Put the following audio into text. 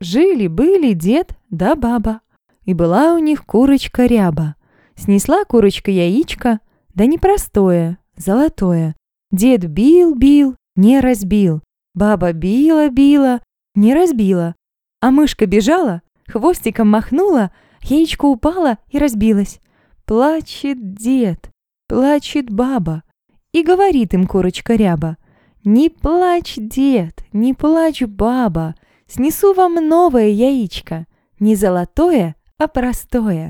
Жили-были дед да баба, и была у них курочка ряба. Снесла курочка яичко, да непростое, золотое. Дед бил-бил, не разбил. Баба била-била, не разбила. А мышка бежала, хвостиком махнула, яичко упало и разбилось. Плачет дед, плачет баба, и говорит им курочка ряба. «Не плачь, дед, не плачь, баба, снесу вам новое яичко, не золотое, а простое».